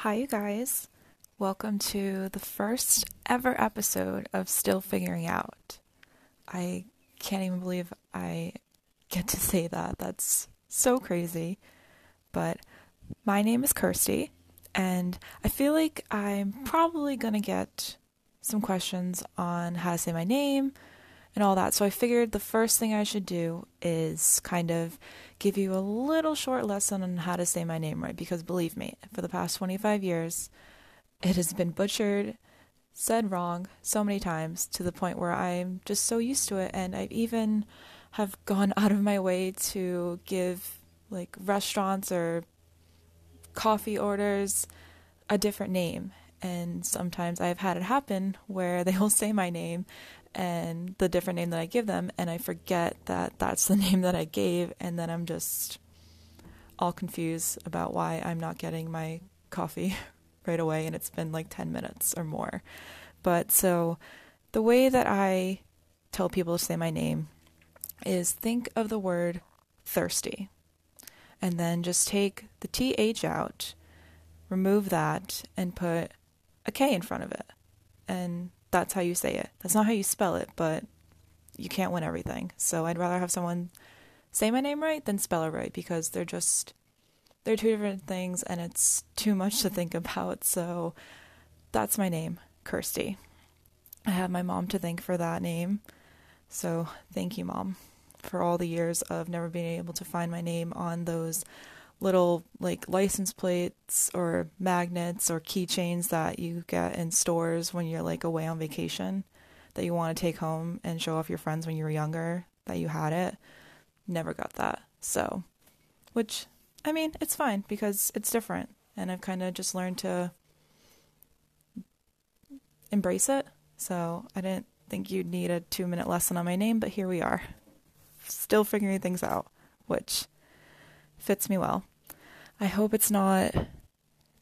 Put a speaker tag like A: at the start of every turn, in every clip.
A: Hi, you guys. Welcome to the first ever episode of Still Figuring Out. I can't even believe I get to say that. That's so crazy. But my name is Kirsty, and I feel like I'm probably going to get some questions on how to say my name and all that. So I figured the first thing I should do is kind of give you a little short lesson on how to say my name right because believe me, for the past 25 years, it has been butchered, said wrong so many times to the point where I'm just so used to it and I've even have gone out of my way to give like restaurants or coffee orders a different name and sometimes I've had it happen where they will say my name and the different name that I give them, and I forget that that's the name that I gave, and then I'm just all confused about why I'm not getting my coffee right away, and it's been like 10 minutes or more. But so the way that I tell people to say my name is think of the word thirsty, and then just take the TH out, remove that, and put a K in front of it. And that's how you say it. That's not how you spell it, but you can't win everything. So I'd rather have someone say my name right than spell it right because they're just they're two different things and it's too much to think about. So that's my name, Kirsty. I have my mom to thank for that name. So thank you, mom, for all the years of never being able to find my name on those little like license plates or magnets or keychains that you get in stores when you're like away on vacation that you want to take home and show off your friends when you were younger that you had it. Never got that. So, which I mean, it's fine because it's different and I've kind of just learned to embrace it. So, I didn't think you'd need a 2-minute lesson on my name, but here we are. Still figuring things out, which fits me well. I hope it's not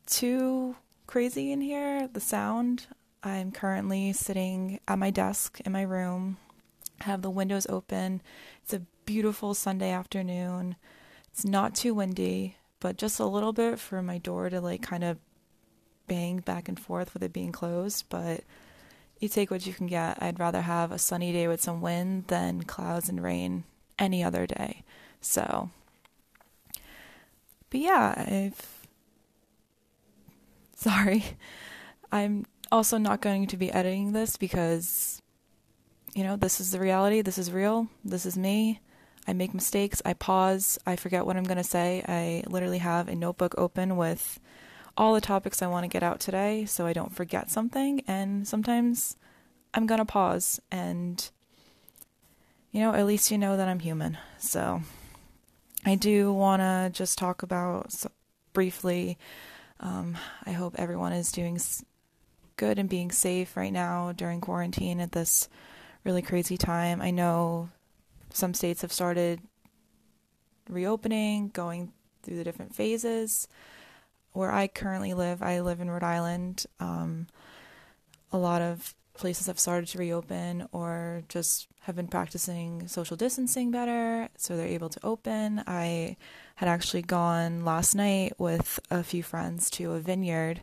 A: too crazy in here, the sound. I'm currently sitting at my desk in my room. I have the windows open. It's a beautiful Sunday afternoon. It's not too windy, but just a little bit for my door to like kind of bang back and forth with it being closed, but you take what you can get. I'd rather have a sunny day with some wind than clouds and rain any other day. So but yeah, I've. Sorry. I'm also not going to be editing this because, you know, this is the reality. This is real. This is me. I make mistakes. I pause. I forget what I'm going to say. I literally have a notebook open with all the topics I want to get out today so I don't forget something. And sometimes I'm going to pause and, you know, at least you know that I'm human. So. I do want to just talk about briefly. Um, I hope everyone is doing good and being safe right now during quarantine at this really crazy time. I know some states have started reopening, going through the different phases. Where I currently live, I live in Rhode Island. Um, a lot of places have started to reopen or just have been practicing social distancing better, so they're able to open. I had actually gone last night with a few friends to a vineyard,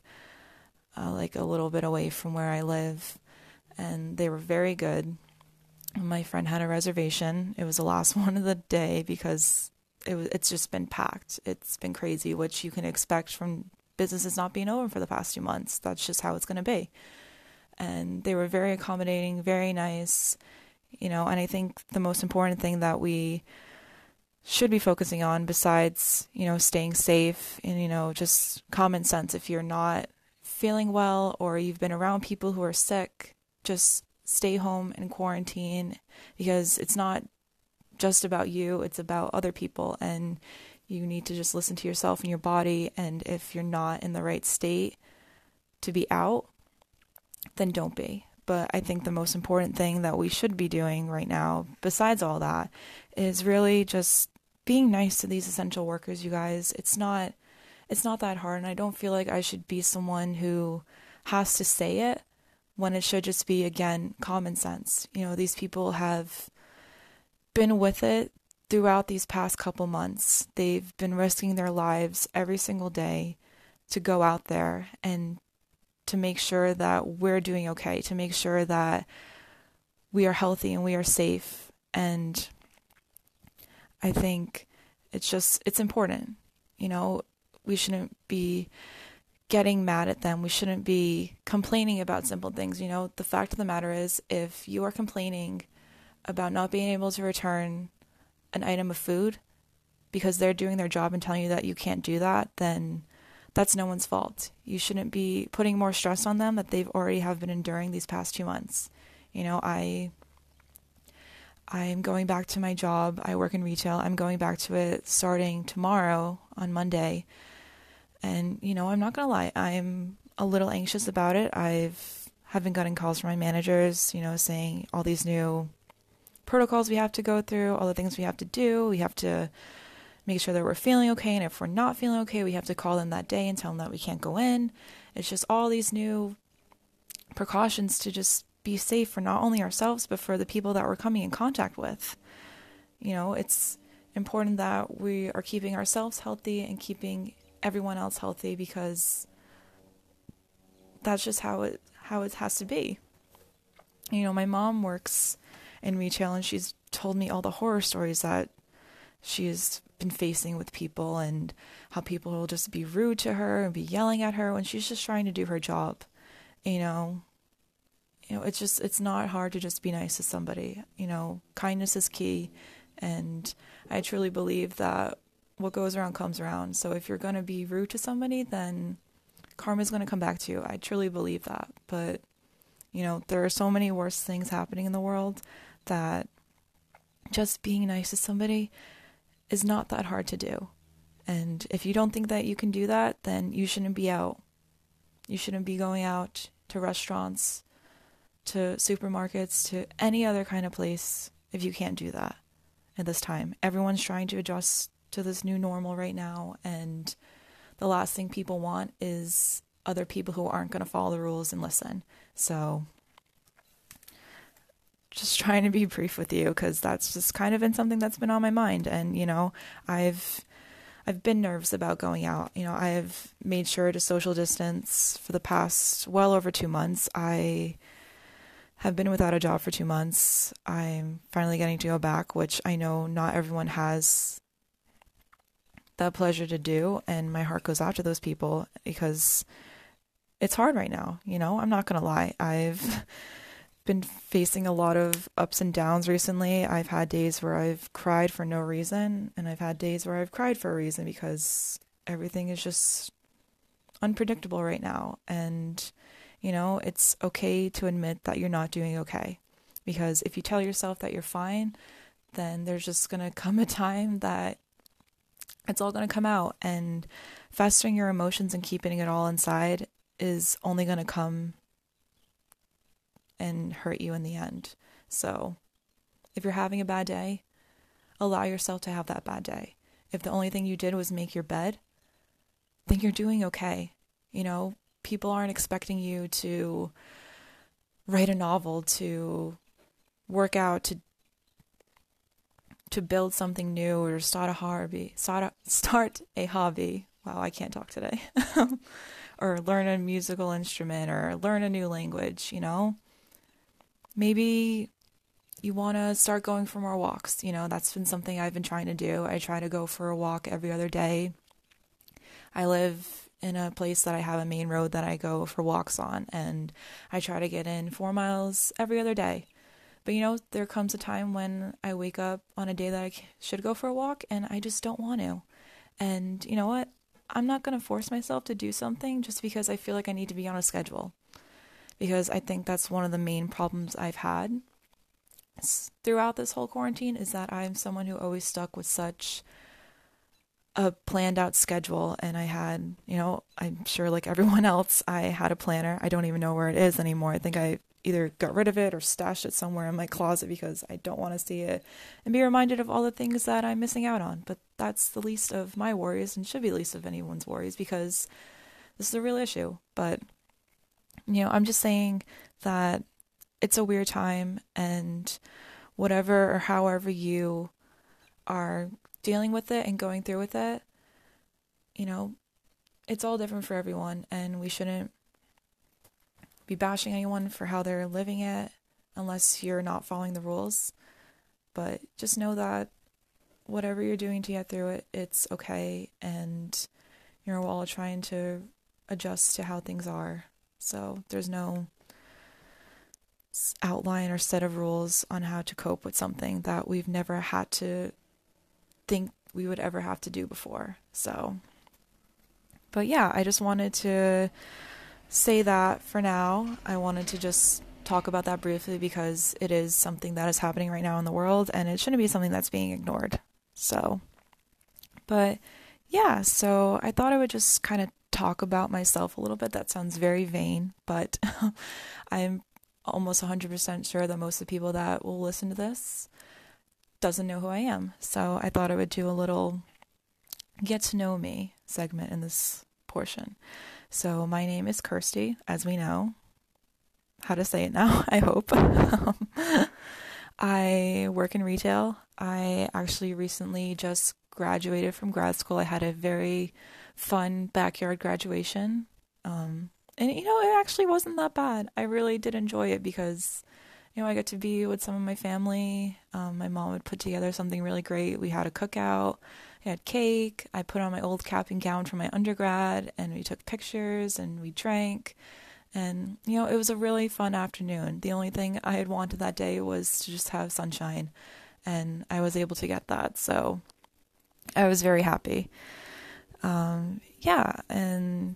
A: uh, like a little bit away from where I live, and they were very good. My friend had a reservation. It was the last one of the day because it was it's just been packed. It's been crazy, which you can expect from businesses not being open for the past two months. That's just how it's going to be and they were very accommodating, very nice, you know, and I think the most important thing that we should be focusing on besides, you know, staying safe and, you know, just common sense if you're not feeling well or you've been around people who are sick, just stay home and quarantine because it's not just about you, it's about other people and you need to just listen to yourself and your body. And if you're not in the right state to be out, then don't be. But I think the most important thing that we should be doing right now, besides all that, is really just being nice to these essential workers, you guys. It's not it's not that hard and I don't feel like I should be someone who has to say it when it should just be again common sense. You know, these people have been with it throughout these past couple months. They've been risking their lives every single day to go out there and to make sure that we're doing okay, to make sure that we are healthy and we are safe. And I think it's just, it's important. You know, we shouldn't be getting mad at them. We shouldn't be complaining about simple things. You know, the fact of the matter is, if you are complaining about not being able to return an item of food because they're doing their job and telling you that you can't do that, then that's no one's fault. You shouldn't be putting more stress on them that they've already have been enduring these past two months. You know, I I'm going back to my job. I work in retail. I'm going back to it starting tomorrow on Monday. And, you know, I'm not going to lie, I'm a little anxious about it. I've have been getting calls from my managers, you know, saying all these new protocols we have to go through, all the things we have to do. We have to make sure that we're feeling okay. And if we're not feeling okay, we have to call them that day and tell them that we can't go in. It's just all these new precautions to just be safe for not only ourselves, but for the people that we're coming in contact with. You know, it's important that we are keeping ourselves healthy and keeping everyone else healthy because that's just how it how it has to be. You know, my mom works in retail and she's told me all the horror stories that she's been facing with people and how people will just be rude to her and be yelling at her when she's just trying to do her job. You know, you know, it's just it's not hard to just be nice to somebody. You know, kindness is key and I truly believe that what goes around comes around. So if you're going to be rude to somebody, then karma is going to come back to you. I truly believe that. But, you know, there are so many worse things happening in the world that just being nice to somebody is not that hard to do. And if you don't think that you can do that, then you shouldn't be out. You shouldn't be going out to restaurants, to supermarkets, to any other kind of place if you can't do that at this time. Everyone's trying to adjust to this new normal right now and the last thing people want is other people who aren't going to follow the rules and listen. So just trying to be brief with you because that's just kind of been something that's been on my mind. And you know i've i've been nervous about going out. You know i've made sure to social distance for the past well over two months. I have been without a job for two months. I'm finally getting to go back which i know not everyone has that pleasure to do. And my heart goes out to those people because it's hard right now you know? I'm not going to lie. I've been facing a lot of ups and downs recently. I've had days where I've cried for no reason, and I've had days where I've cried for a reason because everything is just unpredictable right now. And, you know, it's okay to admit that you're not doing okay. Because if you tell yourself that you're fine, then there's just going to come a time that it's all going to come out. And festering your emotions and keeping it all inside is only going to come and hurt you in the end. So, if you're having a bad day, allow yourself to have that bad day. If the only thing you did was make your bed, then you're doing okay. You know, people aren't expecting you to write a novel, to work out, to to build something new or start a hobby, start a, start a hobby. Wow, I can't talk today. or learn a musical instrument or learn a new language, you know? Maybe you want to start going for more walks. You know, that's been something I've been trying to do. I try to go for a walk every other day. I live in a place that I have a main road that I go for walks on, and I try to get in four miles every other day. But you know, there comes a time when I wake up on a day that I should go for a walk and I just don't want to. And you know what? I'm not going to force myself to do something just because I feel like I need to be on a schedule because I think that's one of the main problems I've had throughout this whole quarantine is that I'm someone who always stuck with such a planned out schedule and I had, you know, I'm sure like everyone else, I had a planner. I don't even know where it is anymore. I think I either got rid of it or stashed it somewhere in my closet because I don't want to see it and be reminded of all the things that I'm missing out on. But that's the least of my worries and should be least of anyone's worries because this is a real issue. But you know, I'm just saying that it's a weird time and whatever or however you are dealing with it and going through with it, you know, it's all different for everyone, and we shouldn't be bashing anyone for how they're living it unless you're not following the rules. But just know that whatever you're doing to get through it, it's okay, and you're all trying to adjust to how things are. So there's no outline or set of rules on how to cope with something that we've never had to think we would ever have to do before. So, but yeah, I just wanted to say that for now. I wanted to just talk about that briefly because it is something that is happening right now in the world and it shouldn't be something that's being ignored. So, but yeah, so I thought I would just kind of talk about myself a little bit. That sounds very vain, but I'm almost 100% sure that most of the people that will listen to this doesn't know who I am. So I thought I would do a little get to know me segment in this portion. So my name is Kirsty, as we know. How to say it now, I hope. I work in retail. I actually recently just graduated from grad school. I had a very fun backyard graduation. Um, and you know, it actually wasn't that bad. I really did enjoy it because you know, I got to be with some of my family. Um, my mom would put together something really great. We had a cookout, I had cake. I put on my old cap and gown from my undergrad, and we took pictures and we drank. And, you know, it was a really fun afternoon. The only thing I had wanted that day was to just have sunshine, and I was able to get that. So I was very happy. Um, yeah, and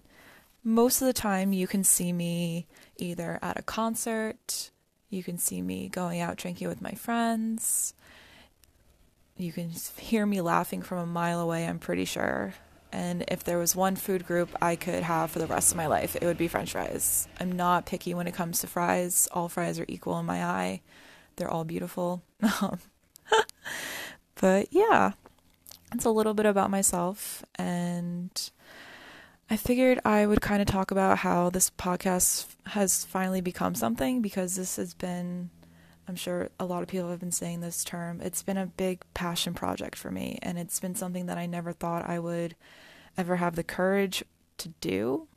A: most of the time you can see me either at a concert you can see me going out drinking with my friends. You can hear me laughing from a mile away, I'm pretty sure. And if there was one food group I could have for the rest of my life, it would be french fries. I'm not picky when it comes to fries. All fries are equal in my eye, they're all beautiful. but yeah, it's a little bit about myself. And I figured I would kind of talk about how this podcast has finally become something because this has been, I'm sure a lot of people have been saying this term, it's been a big passion project for me. And it's been something that I never thought I would ever have the courage to do.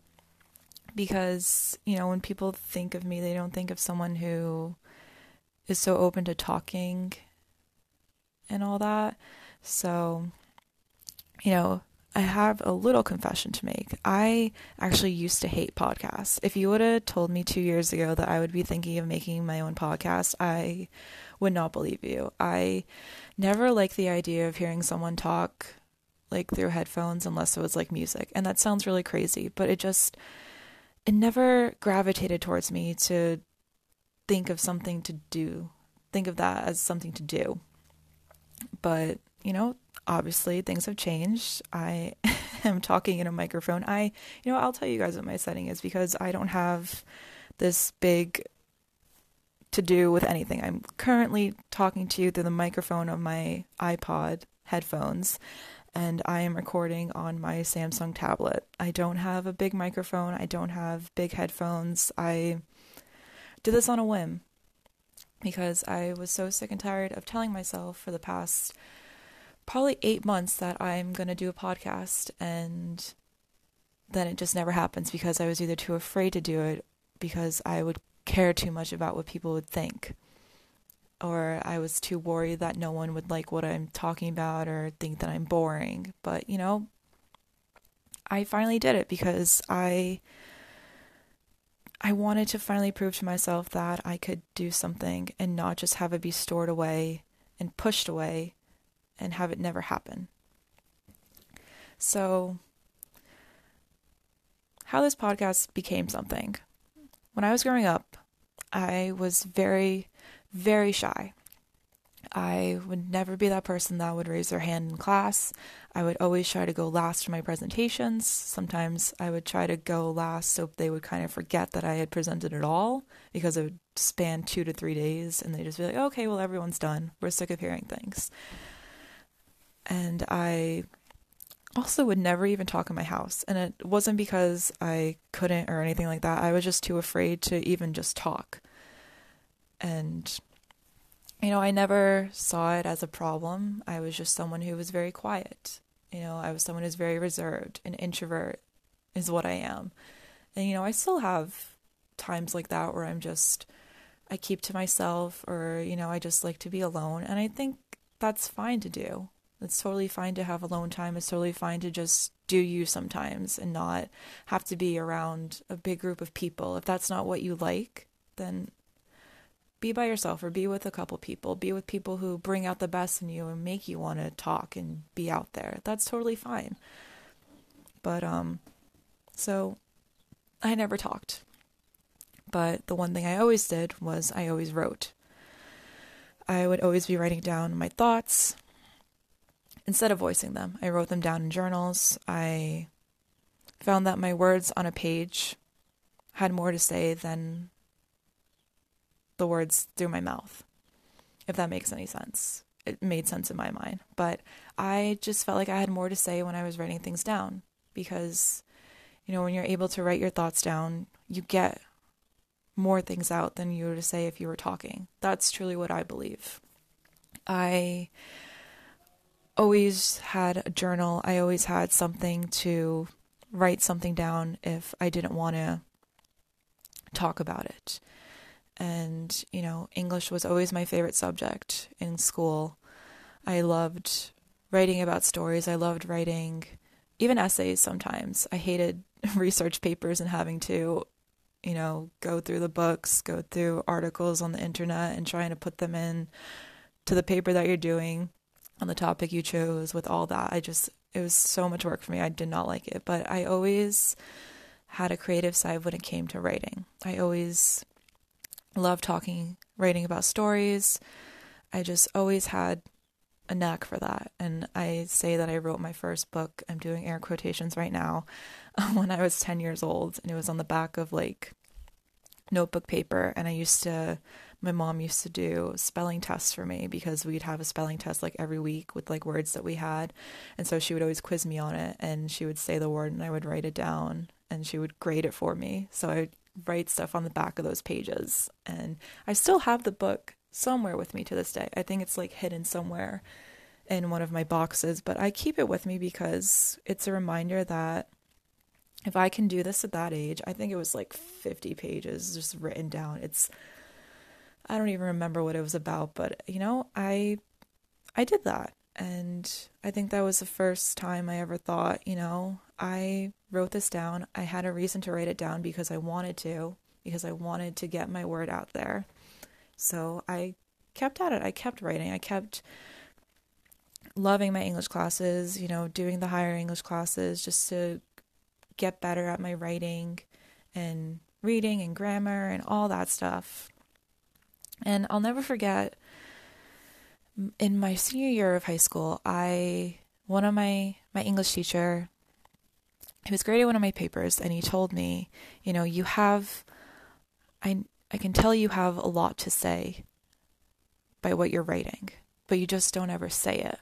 A: Because, you know, when people think of me, they don't think of someone who is so open to talking and all that. So, you know, I have a little confession to make. I actually used to hate podcasts. If you would have told me two years ago that I would be thinking of making my own podcast, I would not believe you. I never liked the idea of hearing someone talk like through headphones unless it was like music. And that sounds really crazy, but it just it never gravitated towards me to think of something to do. Think of that as something to do. But, you know, obviously things have changed. I am talking in a microphone. I, you know, I'll tell you guys what my setting is because I don't have this big to do with anything. I'm currently talking to you through the microphone of my iPod headphones and I am recording on my Samsung tablet. I don't have a big microphone. I don't have big headphones. I did this on a whim because I was so sick and tired of telling myself for the past probably eight months that I'm going to do a podcast and then it just never happens because I was either too afraid to do it because I would care too much about what people would think or I was too worried that no one would like what I'm talking about or think that I'm boring. But, you know, I finally did it because I I wanted to finally prove to myself that I could do something and not just have it be stored away and pushed away and have it never happen. So, how this podcast became something. When I was growing up, I was very, very shy. I would never be that person that would raise their hand in class. I would always try to go last for my presentations. Sometimes I would try to go last so they would kind of forget that I had presented at all because it would span two to three days and they'd just be like, okay, well, everyone's done. We're sick of hearing things. And I also would never even talk in my house. And it wasn't because I couldn't or anything like that. I was just too afraid to even just talk. And, you know, I never saw it as a problem. I was just someone who was very quiet. You know, I was someone who's very reserved, an introvert, is what I am. And you know, I still have times like that where I'm just I keep to myself or you know, I just like to be alone and I think that's fine to do. It's totally fine to have alone time. It's totally fine to just do you sometimes and not have to be around a big group of people. If that's not what you like, then be by yourself or be with a couple people. Be with people who bring out the best in you and make you want to talk and be out there. That's totally fine. But um so I never talked. But the one thing I always did was I always wrote. I would always be writing down my thoughts, instead of voicing them. I wrote them down in journals. I found that my words on a page had more to say than the words through my mouth, if that makes any sense. It made sense in my mind. But I just felt like I had more to say when I was writing things down because, you know, when you're able to write your thoughts down, you get more things out than you to say if you were talking. That's truly what I believe. I always had a journal. I always had something to write something down if I didn't want to talk about it. And, you know, English was always my favorite subject in school. I loved writing about stories. I loved writing even essays sometimes. I hated research papers and having to, you know, go through the books, go through articles on the internet and trying to put them in to the paper that you're doing on the topic you chose with all that. I just, it was so much work for me. I did not like it. But I always had a creative side when it came to writing. I always loved talking, writing about stories. I just always had a knack for that. And I say that I wrote my first book, I'm doing air quotations right now, when I was 10 years old. And it was on the back of like notebook paper. And I used to my mom used to do spelling tests for me because we'd have a spelling test like every week with like words that we had. And so she would always quiz me on it and she would say the word and I would write it down and she would grade it for me. So I would write stuff on the back of those pages. And I still have the book somewhere with me to this day. I think it's like hidden somewhere in one of my boxes, but I keep it with me because it's a reminder that if I can do this at that age, I think it was like 50 pages just written down. It's I don't even remember what it was about, but you know, I I did that. And I think that was the first time I ever thought, you know, I wrote this down. I had a reason to write it down because I wanted to, because I wanted to get my word out there. So I kept at it. I kept writing. I kept loving my English classes, you know, doing the higher English classes just to get better at my writing and reading and grammar and all that stuff. And I'll never forget in my senior year of high school, I one of my my English teacher he was grading one of my papers and he told me, you know, you have I I can tell you have a lot to say by what you're writing, but you just don't ever say it.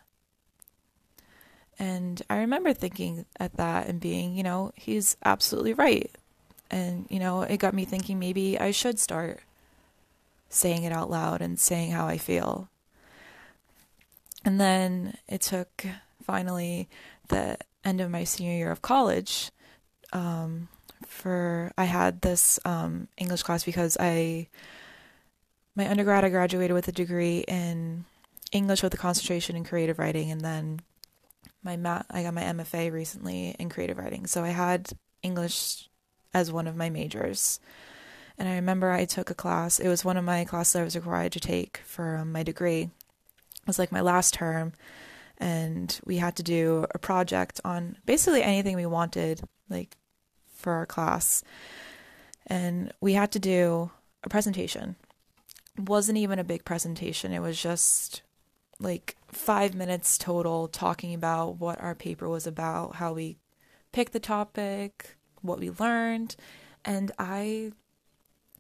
A: And I remember thinking at that and being, you know, he's absolutely right. And, you know, it got me thinking maybe I should start saying it out loud and saying how I feel. And then it took finally the end of my senior year of college um, for I had this um, English class because I my undergrad I graduated with a degree in English with a concentration in creative writing, and then my ma- I got my MFA recently in creative writing. So I had English as one of my majors. And I remember I took a class. It was one of my classes I was required to take for um, my degree. It was like my last term, and we had to do a project on basically anything we wanted, like for our class. And we had to do a presentation. It wasn't even a big presentation. It was just like five minutes total talking about what our paper was about, how we picked the topic, what we learned. And I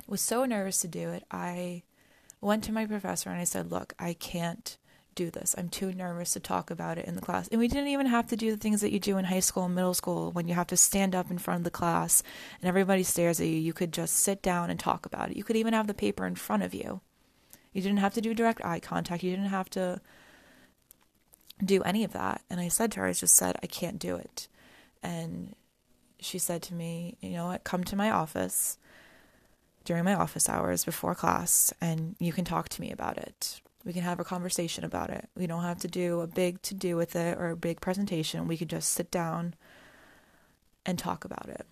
A: was so nervous to do it. I went to my professor and I said, Look, I can't do this. I'm too nervous to talk about it in the class. And we didn't even have to do the things that you do in high school and middle school when you have to stand up in front of the class and everybody stares at you. You could just sit down and talk about it. You could even have the paper in front of you. You didn't have to do direct eye contact. You didn't have to do any of that. And I said to her, I just said, I can't do it. And she said to me, you know what, come to my office during my office hours before class and you can talk to me about it. We can have a conversation about it. We don't have to do a big to do with it or a big presentation. We could just sit down and talk about it.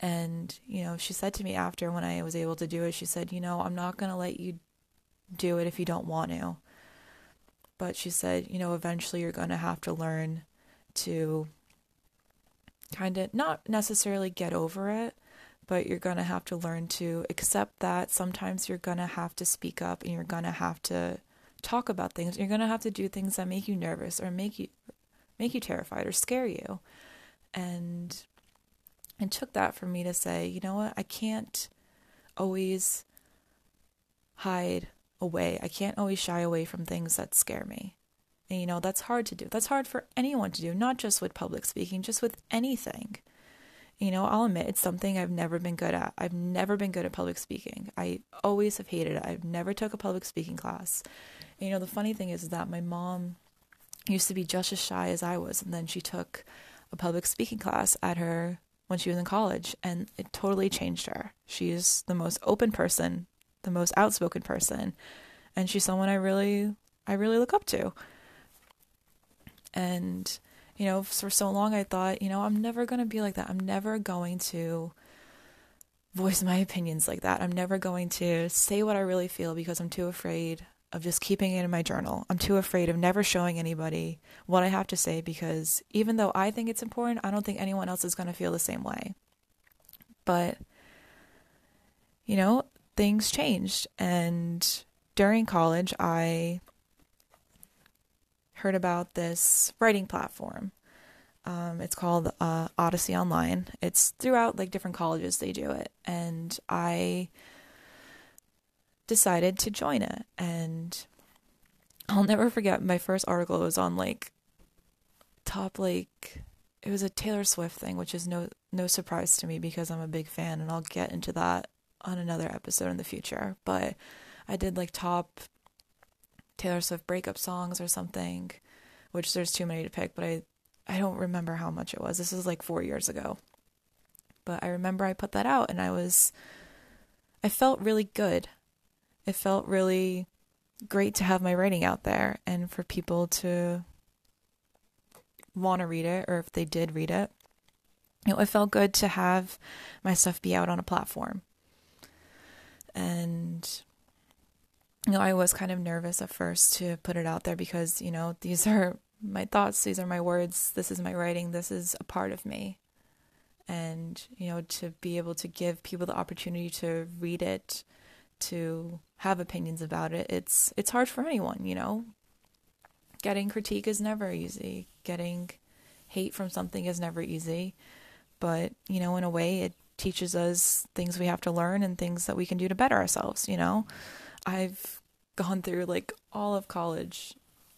A: And, you know, she said to me after when I was able to do it, she said, you know, I'm not going to let you do it if you don't want to. But she said, you know, eventually you're going to have to learn to kind of not necessarily get over it, but you're going to have to learn to accept that sometimes you're going to have to speak up and you're going to have to talk about things. You're going to have to do things that make you nervous or make you make you terrified or scare you. And it took that for me to say, you know what? I can't always hide away. I can't always shy away from things that scare me. And you know, that's hard to do. That's hard for anyone to do, not just with public speaking, just with anything you know, I'll admit it's something I've never been good at. I've never been good at public speaking. I always have hated it. I've never took a public speaking class. And, you know, the funny thing is that my mom used to be just as shy as I was, and then she took a public speaking class at her when she was in college, and it totally changed her. She's the most open person, the most outspoken person, and she's someone I really, I really look up to. And you know, for so long I thought, you know, I'm never going to be like that. I'm never going to voice my opinions like that. I'm never going to say what I really feel because I'm too afraid of just keeping it in my journal. I'm too afraid of never showing anybody what I have to say because even though I think it's important, I don't think anyone else is going to feel the same way. But, you know, things changed. And during college, I heard about this writing platform. Um, it's called uh, Odyssey Online. It's throughout like different colleges they do it, and I decided to join it. And I'll never forget my first article was on like top like it was a Taylor Swift thing, which is no no surprise to me because I'm a big fan, and I'll get into that on another episode in the future. But I did like top Taylor Swift breakup songs or something, which there's too many to pick, but I I don't remember how much it was. This is like 4 years ago. But I remember I put that out and I was I felt really good. It felt really great to have my writing out there and for people to want to read it or if they did read it. You know, it felt good to have my stuff be out on a platform. And you know, I was kind of nervous at first to put it out there because, you know, these are my thoughts, these are my words, this is my writing, this is a part of me. And, you know, to be able to give people the opportunity to read it, to have opinions about it, it's it's hard for anyone, you know. Getting critique is never easy. Getting hate from something is never easy. But, you know, in a way it teaches us things we have to learn and things that we can do to better ourselves, you know. I've gone through like all of college,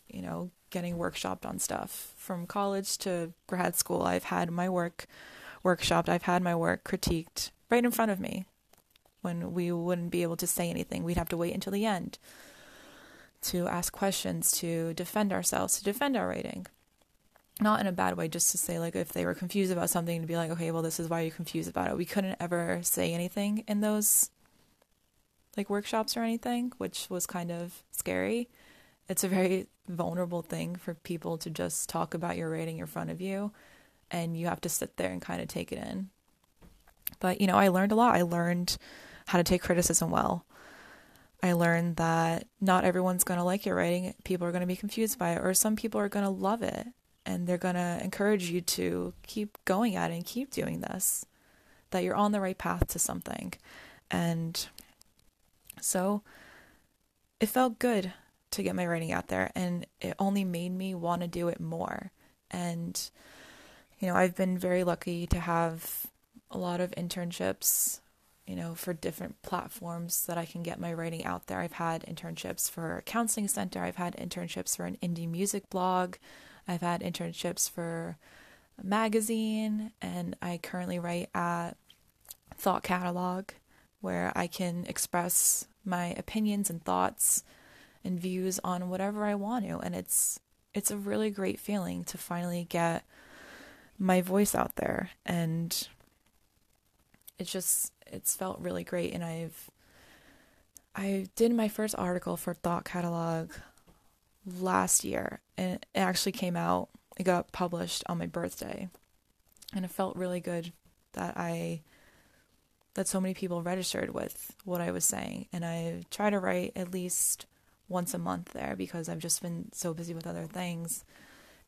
A: you know, getting workshopped on stuff. From college to grad school, I've had my work workshopped, I've had my work critiqued right in front of me when we wouldn't be able to say anything. We'd have to wait until the end to ask questions, to defend ourselves, to defend our writing. Not in a bad way, just to say, like, if they were confused about something, to be like, okay, well, this is why you're confused about it. We couldn't ever say anything in those like workshops or anything, which was kind of scary. It's a very vulnerable thing for people to just talk about your writing in front of you, and you have to sit there and kind of take it in. But, you know, I learned a lot. I learned how to take criticism well. I learned that not everyone's going to like your writing. People are going to be confused by it, or some people are going to love it and they're going to encourage you to keep going at it and keep doing this, that you're on the right path to something. And so it felt good to get my writing out there and it only made me want to do it more. And you know, I've been very lucky to have a lot of internships, you know, for different platforms that I can get my writing out there. I've had internships for a counseling center, I've had internships for an indie music blog, I've had internships for a magazine, and I currently write at Thought Catalog where I can express my opinions and thoughts and views on whatever I want to. And it's it's a really great feeling to finally get my voice out there. And it's just it's felt really great. And I've I did my first article for Thought Catalog last year and it actually came out it got published on my birthday. And it felt really good that I that so many people registered with what I was saying. And I try to write at least once a month there because I've just been so busy with other things.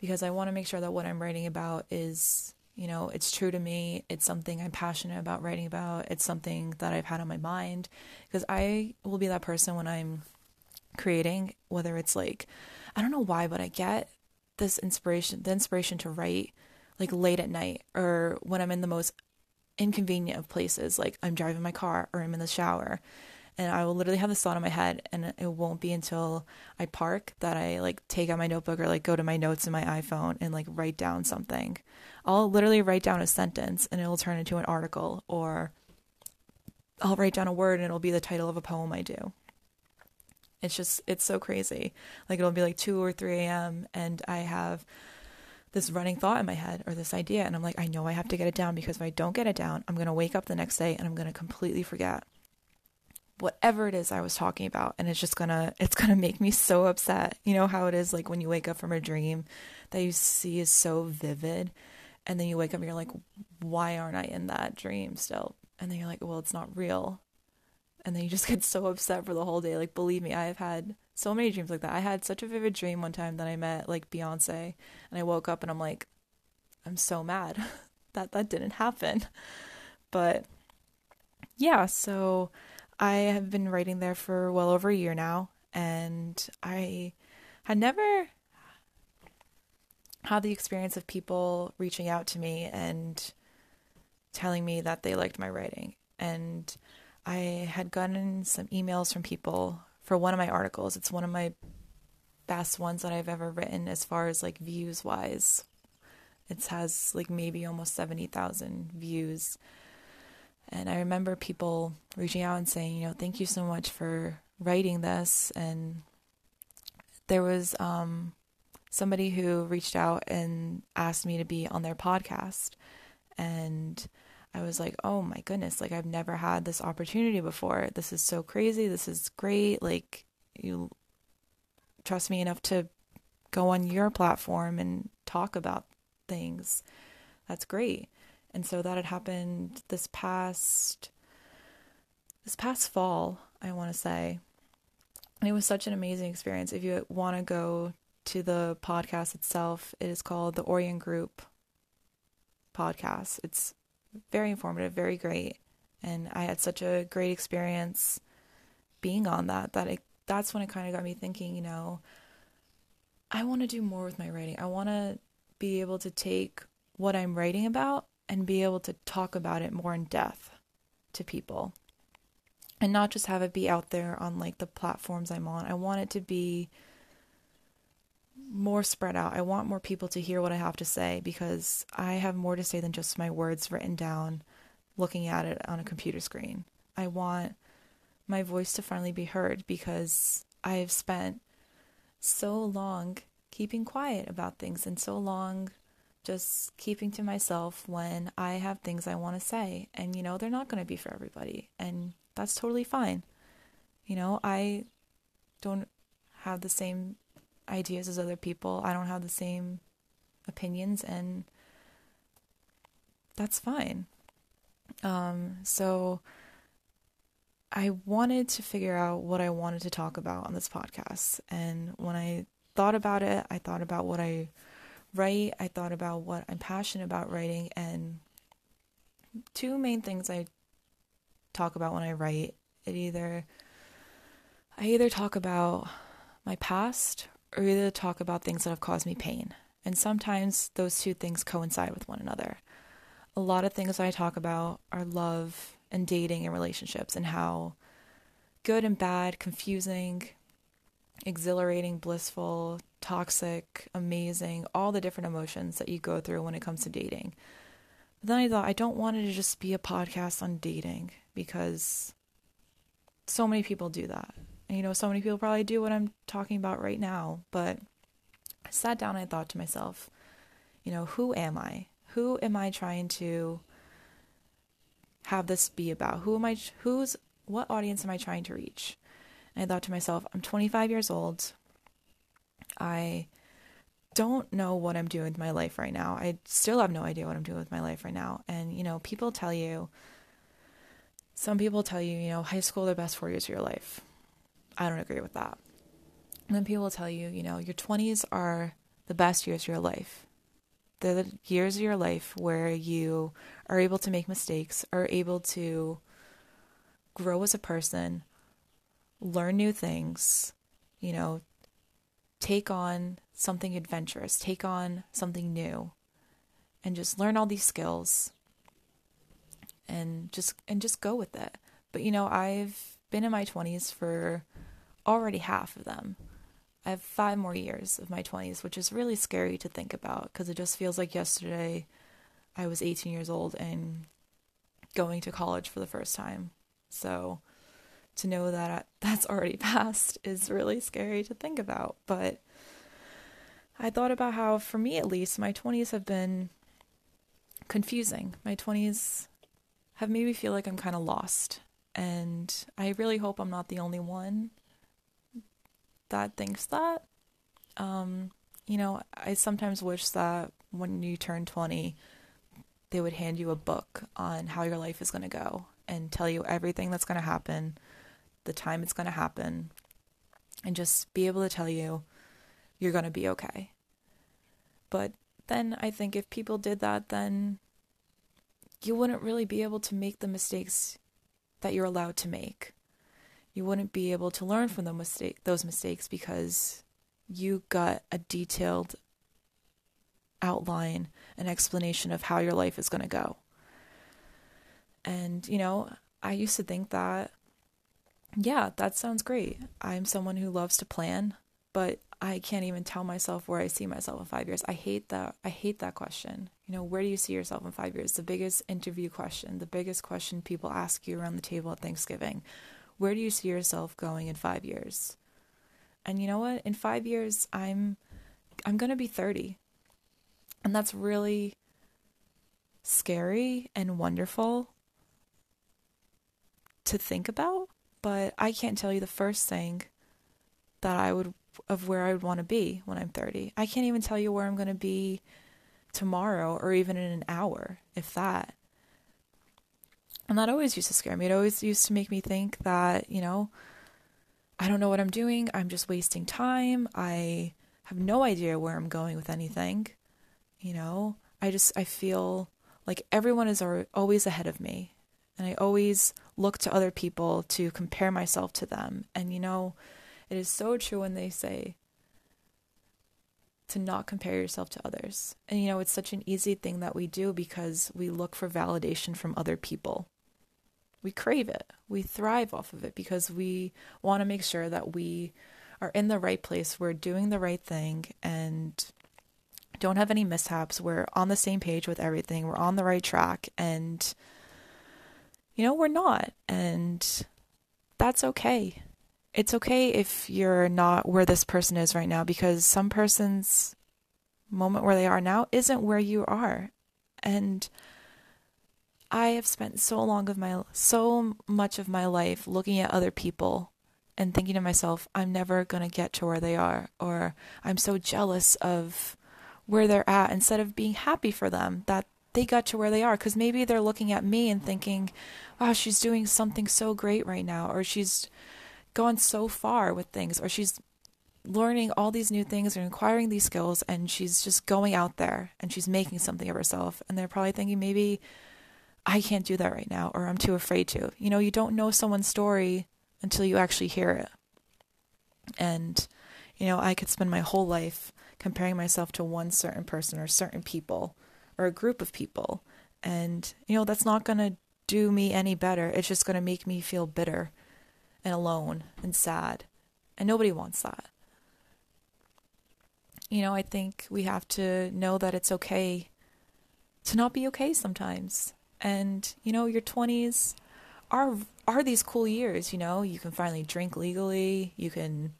A: Because I want to make sure that what I'm writing about is you know it's true to me. It's something I'm passionate about writing about. It's something that I've had on my mind. Because I will be that person when I'm creating whether it's like I don't know why but I get this inspiration the inspiration to write like late at night or when I'm in the most inconvenient of places like I'm driving my car or I'm in the shower and I will literally have this thought in my head and it won't be until I park that I like take out my notebook or like go to my notes in my iPhone and like write down something. I'll literally write down a sentence and it'll turn into an article or I'll write down a word and it'll be the title of a poem I do. It's just it's so crazy. Like it'll be like 2 or 3 a.m. and I have this running thought in my head or this idea and I'm like I know I have to get it down because if I don't get it down, I'm going to wake up the next day and I'm going to completely forget whatever it is I was talking about and it's just going to it's going to make me so upset. You know how it is like when you wake up from a dream that you see is so vivid and then you wake up and you're like why aren't I in that dream still? And then you're like well it's not real. And then you just get so upset for the whole day. Like believe me, I have had so many dreams like that. I had such a vivid dream one time that I met like Beyonce and I woke up and I'm like I'm so mad that that didn't happen. But yeah, so I have been writing there for well over a year now, and I had never had the experience of people reaching out to me and telling me that they liked my writing. And I had gotten some emails from people for one of my articles. It's one of my best ones that I've ever written as far as like views wise. It has like maybe almost 70,000 views and I remember people reaching out and saying, you know, thank you so much for writing this. And there was um, somebody who reached out and asked me to be on their podcast. And I was like, oh my goodness, like I've never had this opportunity before. This is so crazy. This is great. Like, you trust me enough to go on your platform and talk about things. That's great. And so that had happened this past this past fall, I want to say. And it was such an amazing experience. If you want to go to the podcast itself, it is called the Orient Group podcast. It's very informative, very great. And I had such a great experience being on that that it that's when it kind of got me thinking, you know, I want to do more with my writing. I want to be able to take what I'm writing about and be able to talk about it more in depth to people and not just have it be out there on like the platforms I'm on. I want it to be more spread out. I want more people to hear what I have to say because I have more to say than just my words written down looking at it on a computer screen. I want my voice to finally be heard because I've spent so long keeping quiet about things and so long just keeping to myself when I have things I want to say. And, you know, they're not going to be for everybody. And that's totally fine. You know, I don't have the same ideas as other people, I don't have the same opinions, and that's fine. Um, so I wanted to figure out what I wanted to talk about on this podcast. And when I thought about it, I thought about what I write, I thought about what I'm passionate about writing, and two main things I talk about when I write. It either I either talk about my past or either talk about things that have caused me pain. And sometimes those two things coincide with one another. A lot of things I talk about are love and dating and relationships and how good and bad, confusing, exhilarating, blissful, toxic, amazing, all the different emotions that you go through when it comes to dating. But then I thought I don't want it to just be a podcast on dating because so many people do that. You know, so many people probably do what I'm talking about right now, but I sat down and I thought to myself, you know, who am I? Who am I trying to have this be about? Who am I who's what audience am I trying to reach? And I thought to myself, I'm 25 years old. I don't know what I'm doing with my life right now. I still have no idea what I'm doing with my life right now. And, you know, people tell you, some people tell you, you know, high school, the best four years of your life. I don't agree with that. And then people will tell you, you know, your 20s are the best years of your life. They're the years of your life where you are able to make mistakes, are able to grow as a person, learn new things, you know, take on something adventurous, take on something new, and just learn all these skills and just and just go with it. But you know, I've been in my 20s for already half of them. I have 5 more years of my 20s, which is really scary to think about because it just feels like yesterday I was 18 years old and going to college for the first time. So to know that that's already passed is really scary to think about. But I thought about how, for me at least, my 20s have been confusing. My 20s have made me feel like I'm kind of lost. And I really hope I'm not the only one that thinks that. Um, you know, I sometimes wish that when you turn 20, they would hand you a book on how your life is going to go and tell you everything that's going to happen, the time it's going to happen, and just be able to tell you you're going to be okay. But then I think if people did that, then you wouldn't really be able to make the mistakes that you're allowed to make. You wouldn't be able to learn from the mistake, those mistakes because you got a detailed outline, an explanation of how your life is going to go. And, you know, I used to think that, yeah, that sounds great. I'm someone who loves to plan, but I can't even tell myself where I see myself in five years. I hate that. I hate that question. You know, where do you see yourself in five years? The biggest interview question, the biggest question people ask you around the table at Thanksgiving. Where do you see yourself going in five years? And you know what? In five years, I'm I'm gonna be 30. And that's really scary and wonderful to think about, but I can't tell you the first thing that I would of where I would want to be when I'm 30. I can't even tell you where I'm going to be tomorrow or even in an hour, if that. And that always used to scare me. It always used to make me think that, you know, I don't know what I'm doing. I'm just wasting time. I have no idea where I'm going with anything. You know, I just I feel like everyone is always ahead of me. And I always look to other people to compare myself to them. And you know, it is so true when they say to not compare yourself to others. And you know, it's such an easy thing that we do because we look for validation from other people. We crave it. We thrive off of it because we want to make sure that we are in the right place, we're doing the right thing, and don't have any mishaps. We're on the same page with everything. We're on the right track. And you know, we're not. And that's okay. It's okay if you're not where this person is right now because some person's moment where they are now isn't where you are. And I have spent so long of my so much of my life looking at other people and thinking to myself, I'm never going to get to where they are or I'm so jealous of where they're at instead of being happy for them that they got to where they are because maybe they're looking at me and thinking, wow, she's doing something so great right now, or she's gone so far with things, or she's learning all these new things and acquiring these skills, and she's just going out there and she's making something of herself. And they're probably thinking, maybe I can't do that right now, or I'm too afraid to. You know, you don't know someone's story until you actually hear it. And, you know, I could spend my whole life comparing myself to one certain person or certain people or a group of people. And, you know, that's not going to do me any better. It's just going to make me feel bitter and alone and sad. And nobody wants that. You know, I think we have to know that it's okay to not be okay sometimes. And, you know, your 20s are are these cool years, you know? You can finally drink legally, you can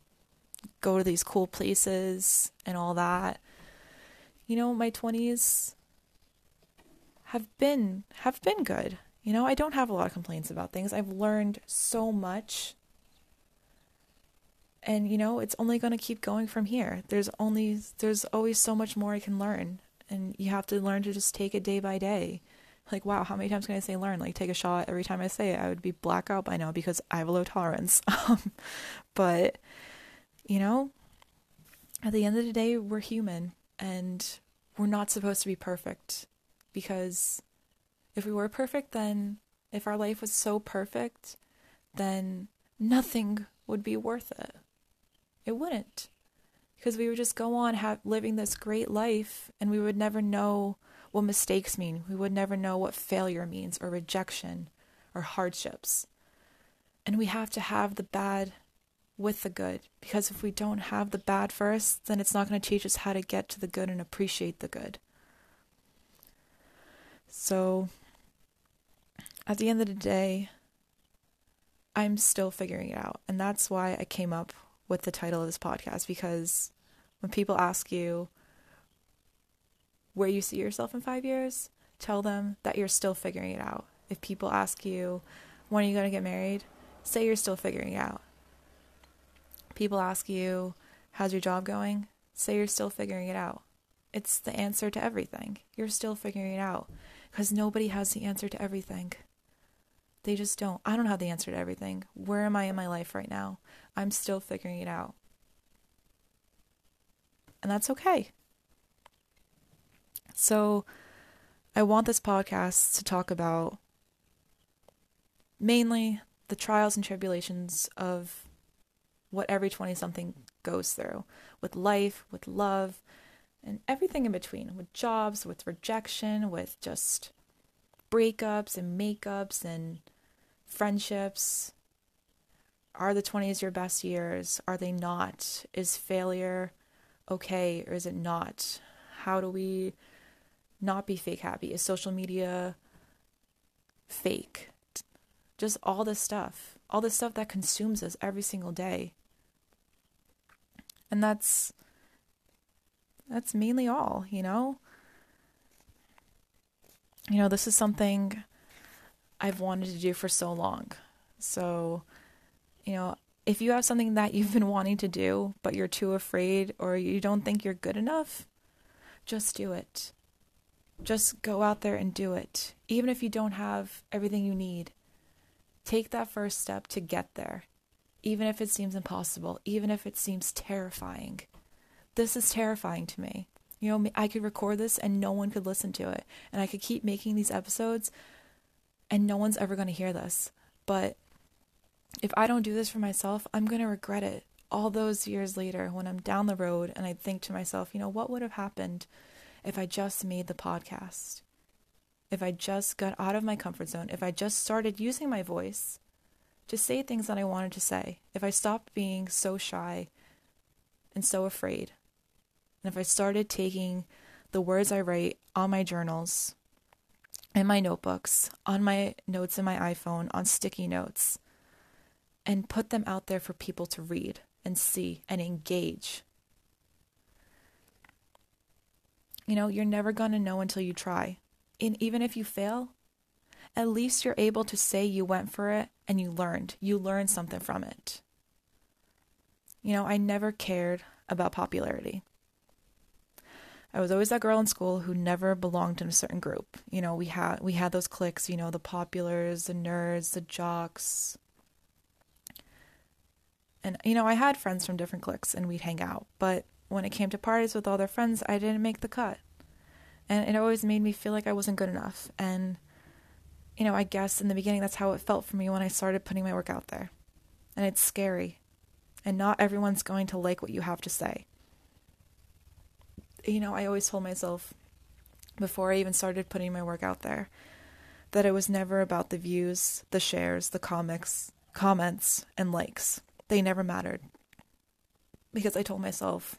A: go to these cool places and all that. You know, my 20s have been have been good. You know, I don't have a lot of complaints about things. I've learned so much. And you know, it's only going to keep going from here. There's only there's always so much more I can learn, and you have to learn to just take it day by day. Like, wow, how many times can I say learn? Like, take a shot every time I say it. I would be blackout by now because I have a low tolerance. Um, but, you know, at the end of the day, we're human and we're not supposed to be perfect because if we were perfect, then if our life was so perfect, then nothing would be worth it. It wouldn't. Because we would just go on have, living this great life and we would never know what mistakes mean. We would never know what failure means or rejection or hardships. And we have to have the bad with the good because if we don't have the bad first, then it's not going to teach us how to get to the good and appreciate the good. So, at the end of the day, I'm still figuring it out. And that's why I came up with the title of this podcast because when people ask you where you see yourself in five years, tell them that you're still figuring it out. If people ask you, when are you going to get married? Say you're still figuring it out. People ask you, how's your job going? Say you're still figuring it out. It's the answer to everything. You're still figuring it out because nobody has the answer to everything. They just don't. I don't have the answer to everything. Where am I in my life right now? I'm still figuring it out. And that's okay. So, I want this podcast to talk about mainly the trials and tribulations of what every 20 something goes through with life, with love, and everything in between with jobs, with rejection, with just breakups and makeups and friendships. Are the 20s your best years? Are they not? Is failure okay or is it not? How do we not be fake happy? Is social media fake? Just all this stuff. All this stuff that consumes us every single day. And that's that's mainly all, you know? You know, this is something I've wanted to do for so long. So, you know, if you have something that you've been wanting to do, but you're too afraid or you don't think you're good enough, just do it. Just go out there and do it. Even if you don't have everything you need, take that first step to get there. Even if it seems impossible, even if it seems terrifying. This is terrifying to me. You know, I could record this and no one could listen to it. And I could keep making these episodes and no one's ever going to hear this. But if I don't do this for myself, I'm going to regret it all those years later when I'm down the road and I think to myself, you know, what would have happened if I just made the podcast, if I just got out of my comfort zone, if I just started using my voice to say things that I wanted to say, if I stopped being so shy and so afraid, and if I started taking the words I write on my journals, in my notebooks, on my notes in my iPhone, on sticky notes, and put them out there for people to read and see and engage You know, you're never going to know until you try. And even if you fail, at least you're able to say you went for it and you learned. You learned something from it. You know, I never cared about popularity. I was always that girl in school who never belonged in a certain group. You know, we had we had those cliques, you know, the populars, the nerds, the jocks. And you know, I had friends from different cliques and we'd hang out, but when it came to parties with all their friends, I didn't make the cut. And it always made me feel like I wasn't good enough. And, you know, I guess in the beginning, that's how it felt for me when I started putting my work out there. And it's scary. And not everyone's going to like what you have to say. You know, I always told myself before I even started putting my work out there that it was never about the views, the shares, the comics, comments, and likes. They never mattered. Because I told myself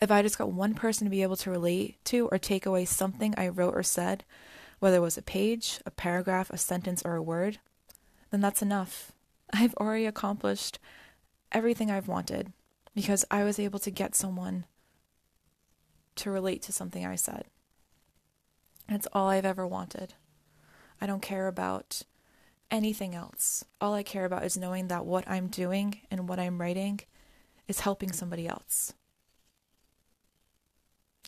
A: if I just got one person to be able to relate to or take away something I wrote or said, whether it was a page, a paragraph, a sentence, or a word, then that's enough. I've already accomplished everything I've wanted because I was able to get someone to relate to something I said. That's all I've ever wanted. I don't care about anything else. All I care about is knowing that what I'm doing and what I'm writing is helping somebody else.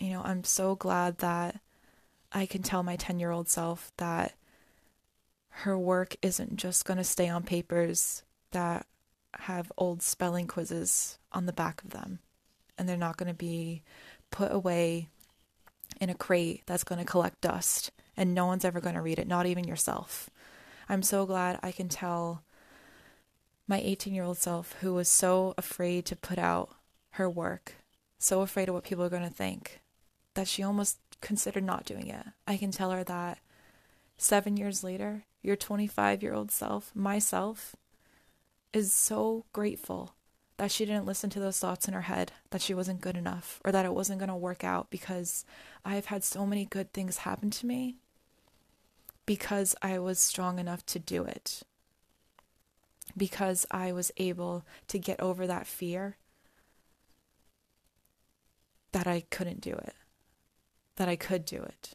A: You know, I'm so glad that I can tell my 10 year old self that her work isn't just going to stay on papers that have old spelling quizzes on the back of them. And they're not going to be put away in a crate that's going to collect dust and no one's ever going to read it, not even yourself. I'm so glad I can tell my 18 year old self who was so afraid to put out her work, so afraid of what people are going to think, that she almost considered not doing it. I can tell her that seven years later, your 25 year old self, myself, is so grateful that she didn't listen to those thoughts in her head that she wasn't good enough or that it wasn't going to work out because I've had so many good things happen to me because I was strong enough to do it. Because I was able to get over that fear that I couldn't do it, that I could do it.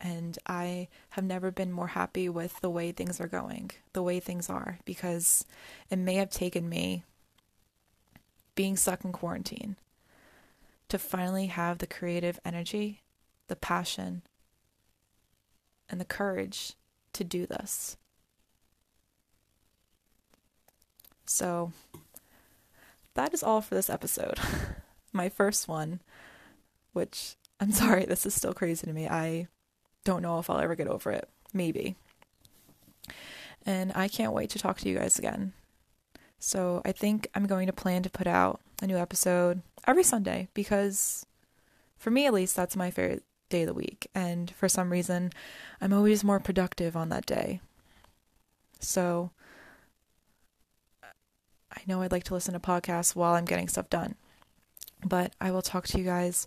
A: And I have never been more happy with the way things are going, the way things are, because it may have taken me being stuck in quarantine to finally have the creative energy, the passion, and the courage to do this. So, that is all for this episode. My first one, which I'm sorry, this is still crazy to me. I don't know if I'll ever get over it. Maybe. And I can't wait to talk to you guys again. So I think I'm going to plan to put out a new episode every Sunday because, for me at least, that's my favorite day of the week. And for some reason, I'm always more productive on that day. So I know I'd like to listen to podcasts while I'm getting stuff done. But I will talk to you guys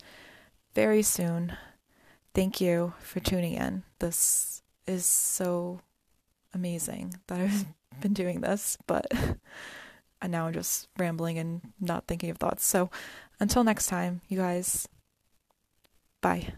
A: very soon. Thank you for tuning in. This is so amazing that I've been doing this, but and now I'm just rambling and not thinking of thoughts. So until next time, you guys, bye.